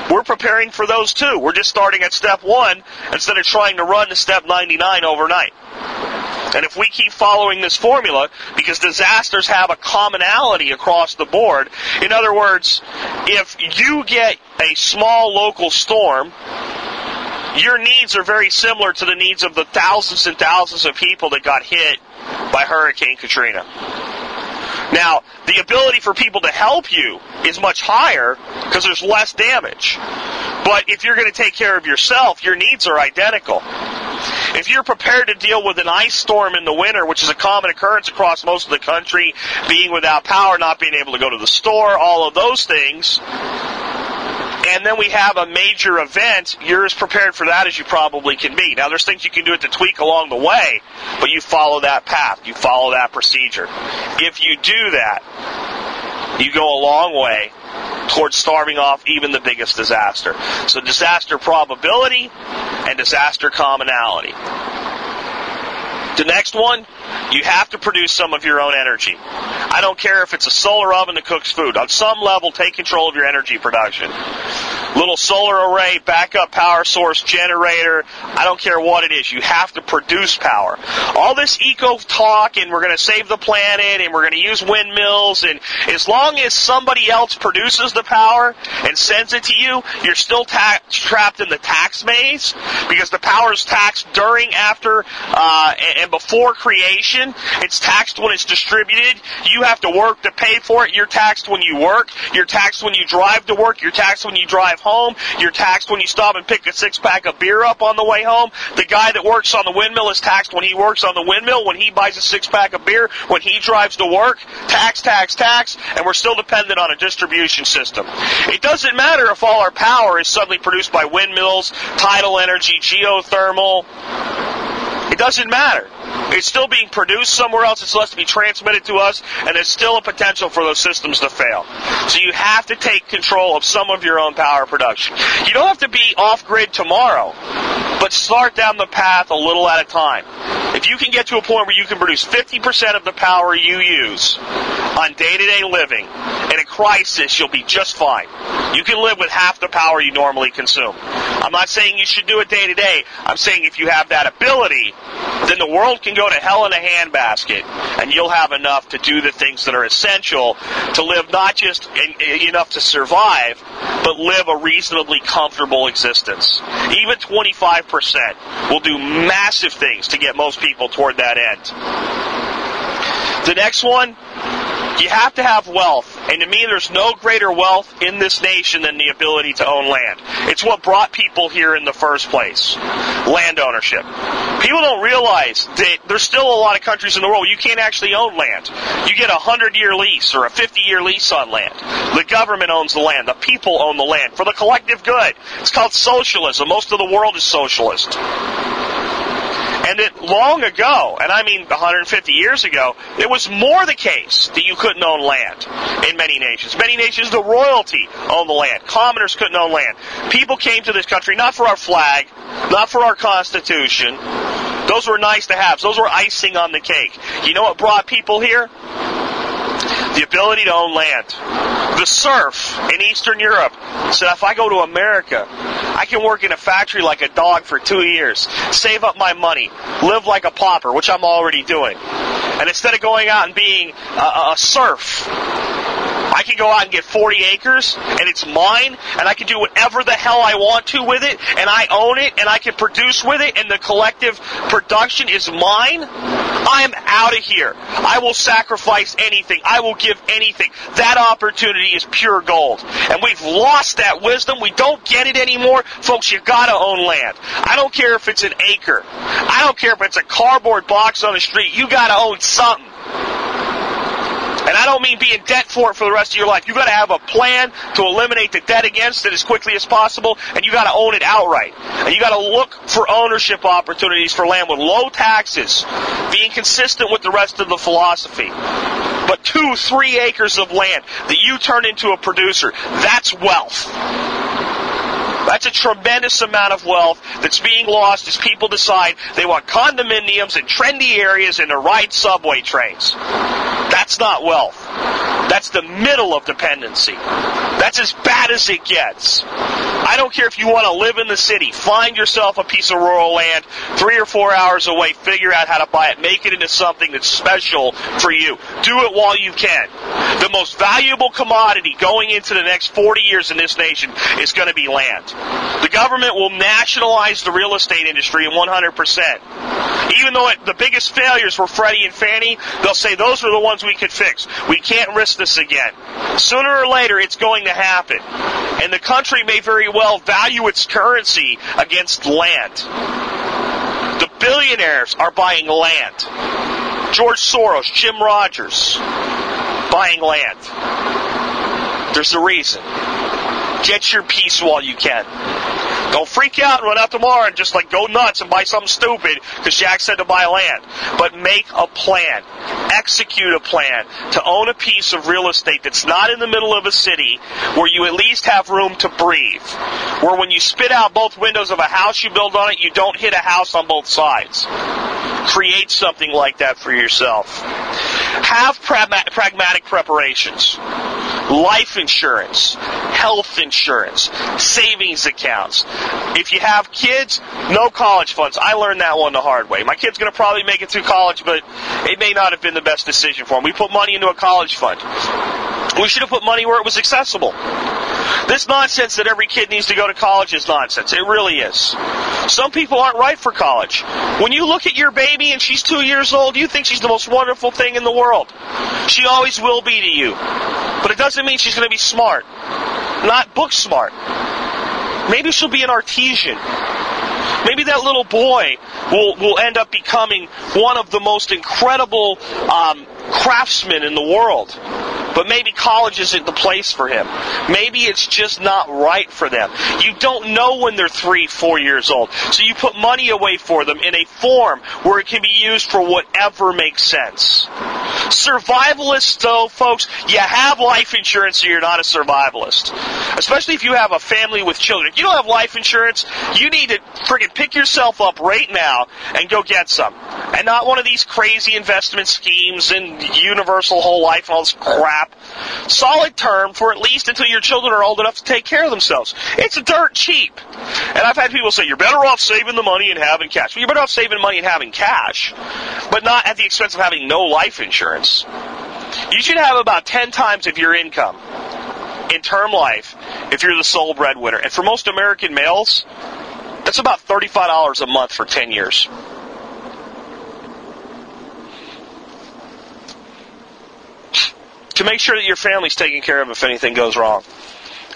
We're preparing for those too. We're just starting at step one instead of trying to run to step 99 overnight. And if we keep following this formula, because disasters have a commonality across the board, in other words, if you get a small local storm, your needs are very similar to the needs of the thousands and thousands of people that got hit by Hurricane Katrina. Now, the ability for people to help you is much higher because there's less damage. But if you're going to take care of yourself, your needs are identical. If you're prepared to deal with an ice storm in the winter, which is a common occurrence across most of the country, being without power, not being able to go to the store, all of those things, and then we have a major event, you're as prepared for that as you probably can be. Now, there's things you can do to tweak along the way, but you follow that path, you follow that procedure. If you do that, you go a long way towards starving off even the biggest disaster. So, disaster probability and disaster commonality. The next one, you have to produce some of your own energy. I don't care if it's a solar oven that cooks food. On some level, take control of your energy production. Little solar array, backup power source, generator. I don't care what it is. You have to produce power. All this eco talk and we're going to save the planet and we're going to use windmills and as long as somebody else produces the power and sends it to you, you're still ta- trapped in the tax maze because the power is taxed during, after, uh, and before creation. It's taxed when it's distributed. You have to work to pay for it. You're taxed when you work. You're taxed when you drive to work. You're taxed when you drive home. You're taxed when you stop and pick a six pack of beer up on the way home. The guy that works on the windmill is taxed when he works on the windmill, when he buys a six pack of beer, when he drives to work. Tax, tax, tax, and we're still dependent on a distribution system. It doesn't matter if all our power is suddenly produced by windmills, tidal energy, geothermal. It doesn't matter. It's still being produced somewhere else. It's left to be transmitted to us, and there's still a potential for those systems to fail. So you have to take control of some of your own power production. You don't have to be off grid tomorrow, but start down the path a little at a time. If you can get to a point where you can produce 50% of the power you use on day to day living, in a crisis, you'll be just fine. You can live with half the power you normally consume. I'm not saying you should do it day to day. I'm saying if you have that ability, then the world can go to hell in a handbasket, and you'll have enough to do the things that are essential to live not just enough to survive, but live a reasonably comfortable existence. Even 25% will do massive things to get most people toward that end. The next one, you have to have wealth. And to me, there's no greater wealth in this nation than the ability to own land. It's what brought people here in the first place. Land ownership. People don't realize that there's still a lot of countries in the world you can't actually own land. You get a hundred year lease or a 50 year lease on land. The government owns the land. The people own the land for the collective good. It's called socialism. Most of the world is socialist. And that long ago, and I mean 150 years ago, it was more the case that you couldn't own land in many nations. Many nations, the royalty owned the land. Commoners couldn't own land. People came to this country not for our flag, not for our constitution. Those were nice to have. Those were icing on the cake. You know what brought people here? The ability to own land. The serf in Eastern Europe said, if I go to America, I can work in a factory like a dog for two years, save up my money, live like a pauper, which I'm already doing. And instead of going out and being a, a serf, I can go out and get 40 acres and it's mine and I can do whatever the hell I want to with it and I own it and I can produce with it and the collective production is mine. I am out of here. I will sacrifice anything. I will give anything. That opportunity is pure gold. And we've lost that wisdom. We don't get it anymore. Folks, you gotta own land. I don't care if it's an acre. I don't care if it's a cardboard box on the street. You gotta own something. I don't mean be in debt for it for the rest of your life. You've got to have a plan to eliminate the debt against it as quickly as possible, and you've got to own it outright. And you've got to look for ownership opportunities for land with low taxes, being consistent with the rest of the philosophy. But two, three acres of land that you turn into a producer, that's wealth. That's a tremendous amount of wealth that's being lost as people decide they want condominiums in trendy areas and to ride subway trains. That's not wealth. That's the middle of dependency. That's as bad as it gets. I don't care if you want to live in the city. Find yourself a piece of rural land three or four hours away. Figure out how to buy it. Make it into something that's special for you. Do it while you can. The most valuable commodity going into the next 40 years in this nation is going to be land. The government will nationalize the real estate industry in 100%. Even though it, the biggest failures were Freddie and Fannie, they'll say those are the ones we could fix. We can't risk this again. Sooner or later, it's going to happen. And the country may very well value its currency against land. The billionaires are buying land. George Soros, Jim Rogers, buying land. There's a reason. Get your piece while you can. Don't freak out and run out tomorrow and just like go nuts and buy something stupid because Jack said to buy land. But make a plan. Execute a plan to own a piece of real estate that's not in the middle of a city where you at least have room to breathe. Where when you spit out both windows of a house you build on it, you don't hit a house on both sides. Create something like that for yourself. Have pragmatic preparations. Life insurance, health insurance, savings accounts. If you have kids, no college funds. I learned that one the hard way. My kid's going to probably make it through college, but it may not have been the best decision for him. We put money into a college fund. We should have put money where it was accessible. This nonsense that every kid needs to go to college is nonsense. It really is. Some people aren't right for college. When you look at your baby and she's two years old, you think she's the most wonderful thing in the world. She always will be to you. But it doesn't mean she's going to be smart. Not book smart. Maybe she'll be an artesian. Maybe that little boy will, will end up becoming one of the most incredible um, craftsmen in the world but maybe college isn't the place for him. Maybe it's just not right for them. You don't know when they're three, four years old. So you put money away for them in a form where it can be used for whatever makes sense. Survivalists, though, folks, you have life insurance or you're not a survivalist. Especially if you have a family with children. If you don't have life insurance, you need to friggin' pick yourself up right now and go get some. And not one of these crazy investment schemes and universal whole life and all this crap crap. Solid term for at least until your children are old enough to take care of themselves. It's dirt cheap. And I've had people say, you're better off saving the money and having cash. Well, you're better off saving money and having cash, but not at the expense of having no life insurance. You should have about 10 times of your income in term life if you're the sole breadwinner. And for most American males, that's about $35 a month for 10 years. To make sure that your family's taken care of if anything goes wrong.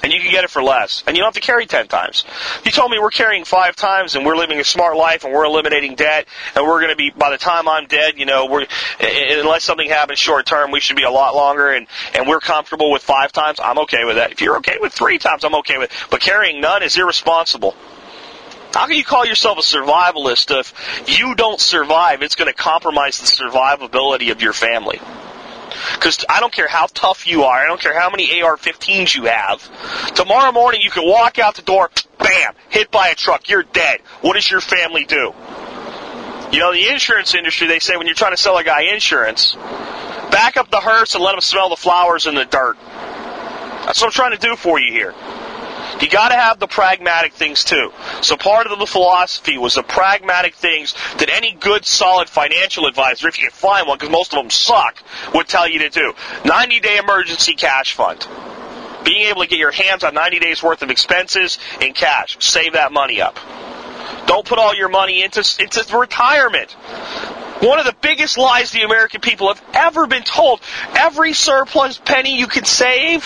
And you can get it for less. And you don't have to carry 10 times. You told me we're carrying five times and we're living a smart life and we're eliminating debt and we're going to be, by the time I'm dead, you know, we're, unless something happens short term, we should be a lot longer and, and we're comfortable with five times. I'm okay with that. If you're okay with three times, I'm okay with it. But carrying none is irresponsible. How can you call yourself a survivalist if you don't survive? It's going to compromise the survivability of your family. Because I don't care how tough you are, I don't care how many AR-15s you have. Tomorrow morning you can walk out the door, bam, hit by a truck, you're dead. What does your family do? You know, the insurance industry, they say when you're trying to sell a guy insurance, back up the hearse and let him smell the flowers in the dirt. That's what I'm trying to do for you here. You got to have the pragmatic things too. So part of the philosophy was the pragmatic things that any good, solid financial advisor, if you can find one, because most of them suck, would tell you to do. 90 day emergency cash fund. Being able to get your hands on 90 days worth of expenses in cash. Save that money up. Don't put all your money into, into retirement. One of the biggest lies the American people have ever been told. Every surplus penny you can save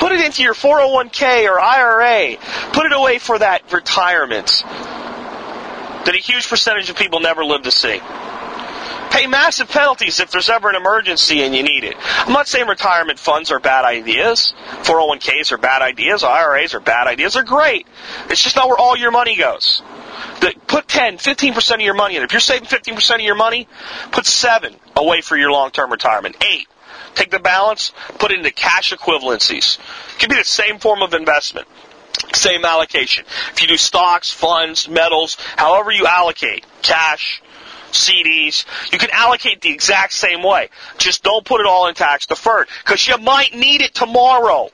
Put it into your 401k or IRA. Put it away for that retirement that a huge percentage of people never live to see. Pay massive penalties if there's ever an emergency and you need it. I'm not saying retirement funds are bad ideas. 401ks are bad ideas. IRAs are bad ideas. They're great. It's just not where all your money goes. put 10, 15% of your money in. If you're saving 15% of your money, put 7 away for your long-term retirement. 8 Take the balance, put it into cash equivalencies. It can be the same form of investment. Same allocation. If you do stocks, funds, metals, however you allocate, cash, CDs, you can allocate the exact same way. Just don't put it all in tax deferred because you might need it tomorrow.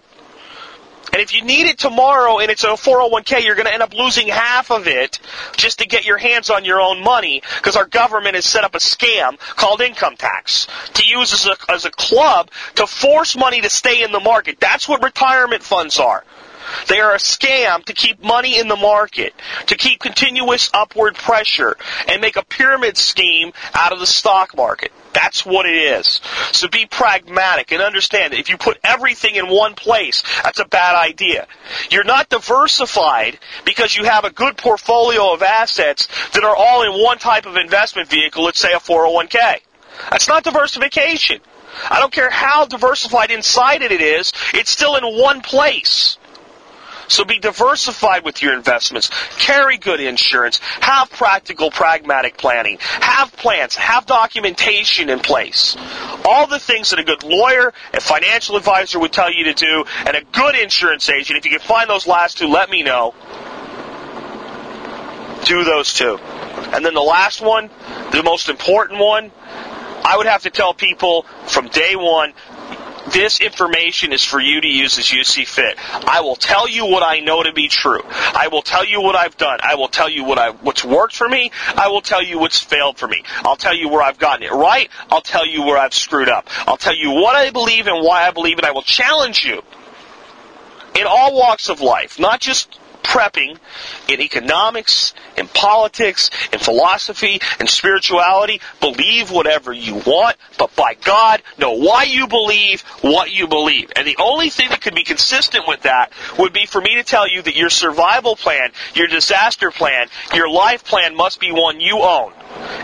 And if you need it tomorrow and it's a 401k, you're going to end up losing half of it just to get your hands on your own money because our government has set up a scam called income tax to use as a, as a club to force money to stay in the market. That's what retirement funds are. They are a scam to keep money in the market, to keep continuous upward pressure, and make a pyramid scheme out of the stock market. That's what it is. So be pragmatic and understand that if you put everything in one place, that's a bad idea. You're not diversified because you have a good portfolio of assets that are all in one type of investment vehicle, let's say a 401k. That's not diversification. I don't care how diversified inside it it is, it's still in one place. So be diversified with your investments. Carry good insurance. Have practical, pragmatic planning. Have plans. Have documentation in place. All the things that a good lawyer and financial advisor would tell you to do, and a good insurance agent, if you can find those last two, let me know. Do those two. And then the last one, the most important one, I would have to tell people from day one, this information is for you to use as you see fit. I will tell you what I know to be true. I will tell you what I've done. I will tell you what I what's worked for me. I will tell you what's failed for me. I'll tell you where I've gotten it right. I'll tell you where I've screwed up. I'll tell you what I believe and why I believe it. I will challenge you in all walks of life, not just prepping in economics, in politics, in philosophy, in spirituality. Believe whatever you want, but by God, know why you believe what you believe. And the only thing that could be consistent with that would be for me to tell you that your survival plan, your disaster plan, your life plan must be one you own.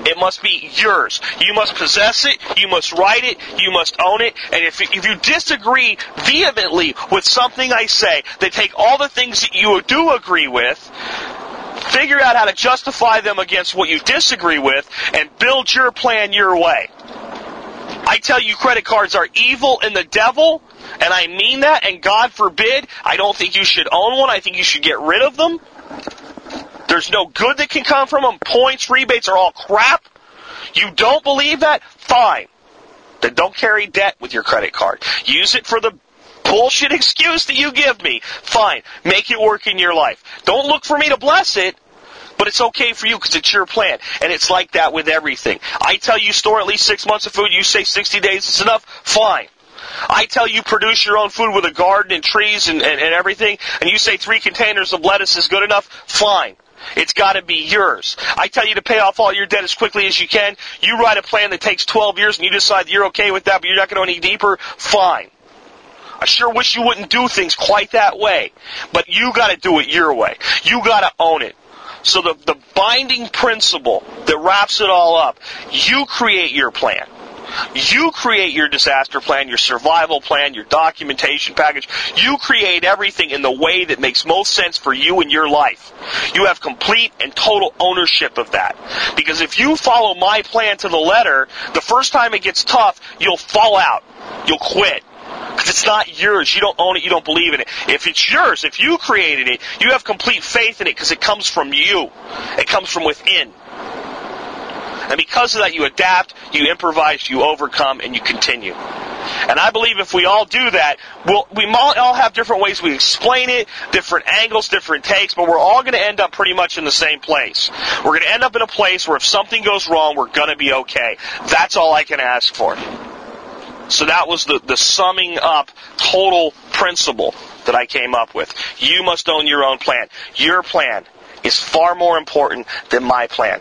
It must be yours. You must possess it. You must write it. You must own it. And if, if you disagree vehemently with something I say, then take all the things that you do agree with, figure out how to justify them against what you disagree with, and build your plan your way. I tell you credit cards are evil and the devil, and I mean that, and God forbid, I don't think you should own one. I think you should get rid of them. There's no good that can come from them. Points, rebates are all crap. You don't believe that? Fine. Then don't carry debt with your credit card. Use it for the bullshit excuse that you give me. Fine. Make it work in your life. Don't look for me to bless it. But it's okay for you because it's your plan. And it's like that with everything. I tell you store at least six months of food, you say 60 days is enough, fine. I tell you produce your own food with a garden and trees and, and, and everything, and you say three containers of lettuce is good enough, fine. It's got to be yours. I tell you to pay off all your debt as quickly as you can. You write a plan that takes 12 years and you decide you're okay with that, but you're not going to go any deeper. Fine. I sure wish you wouldn't do things quite that way. But you got to do it your way. You got to own it. So the, the binding principle that wraps it all up, you create your plan. You create your disaster plan, your survival plan, your documentation package. You create everything in the way that makes most sense for you and your life. You have complete and total ownership of that. Because if you follow my plan to the letter, the first time it gets tough, you'll fall out. You'll quit. Because it's not yours. You don't own it. You don't believe in it. If it's yours, if you created it, you have complete faith in it because it comes from you. It comes from within. And because of that, you adapt, you improvise, you overcome, and you continue. And I believe if we all do that, we'll, we all have different ways we explain it, different angles, different takes, but we're all going to end up pretty much in the same place. We're going to end up in a place where if something goes wrong, we're going to be okay. That's all I can ask for. So that was the, the summing up total principle that I came up with. You must own your own plan. Your plan is far more important than my plan.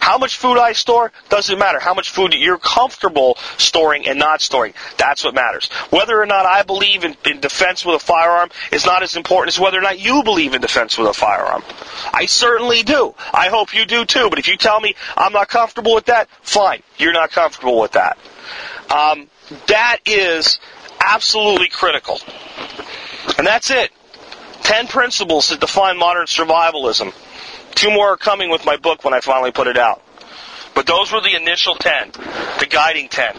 How much food I store doesn't matter. How much food you're comfortable storing and not storing. That's what matters. Whether or not I believe in, in, defense with a firearm is not as important as whether or not you believe in defense with a firearm. I certainly do. I hope you do too. But if you tell me I'm not comfortable with that, fine. You're not comfortable with that. Um, that is absolutely critical. And that's it. Ten principles that define modern survivalism. Two more are coming with my book when I finally put it out. But those were the initial 10, the guiding 10.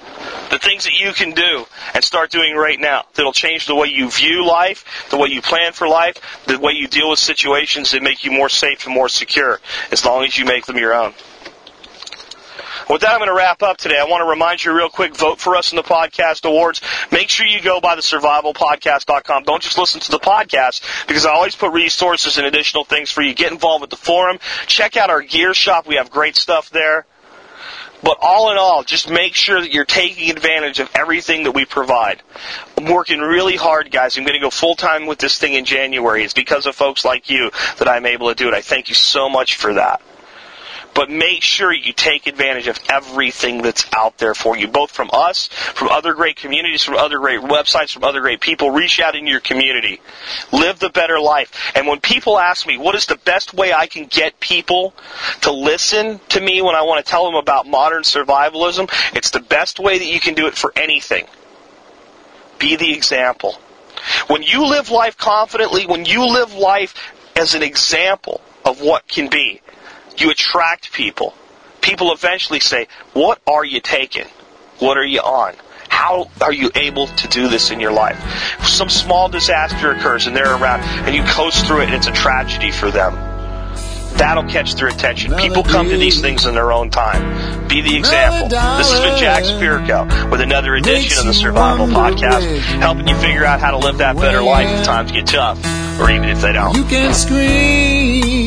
The things that you can do and start doing right now that'll change the way you view life, the way you plan for life, the way you deal with situations that make you more safe and more secure, as long as you make them your own. With that, I'm going to wrap up today. I want to remind you real quick, vote for us in the podcast awards. Make sure you go by the survivalpodcast.com. Don't just listen to the podcast because I always put resources and additional things for you. Get involved with the forum. Check out our gear shop. We have great stuff there. But all in all, just make sure that you're taking advantage of everything that we provide. I'm working really hard, guys. I'm going to go full time with this thing in January. It's because of folks like you that I'm able to do it. I thank you so much for that. But make sure you take advantage of everything that's out there for you, both from us, from other great communities, from other great websites, from other great people. Reach out in your community. Live the better life. And when people ask me, what is the best way I can get people to listen to me when I want to tell them about modern survivalism, it's the best way that you can do it for anything. Be the example. When you live life confidently, when you live life as an example of what can be, you attract people. People eventually say, What are you taking? What are you on? How are you able to do this in your life? Some small disaster occurs and they're around and you coast through it and it's a tragedy for them. That'll catch their attention. People come to these things in their own time. Be the example. This has been Jack Spirko with another edition of the Survival Podcast, helping you figure out how to live that better life if times get tough, or even if they don't.
You can scream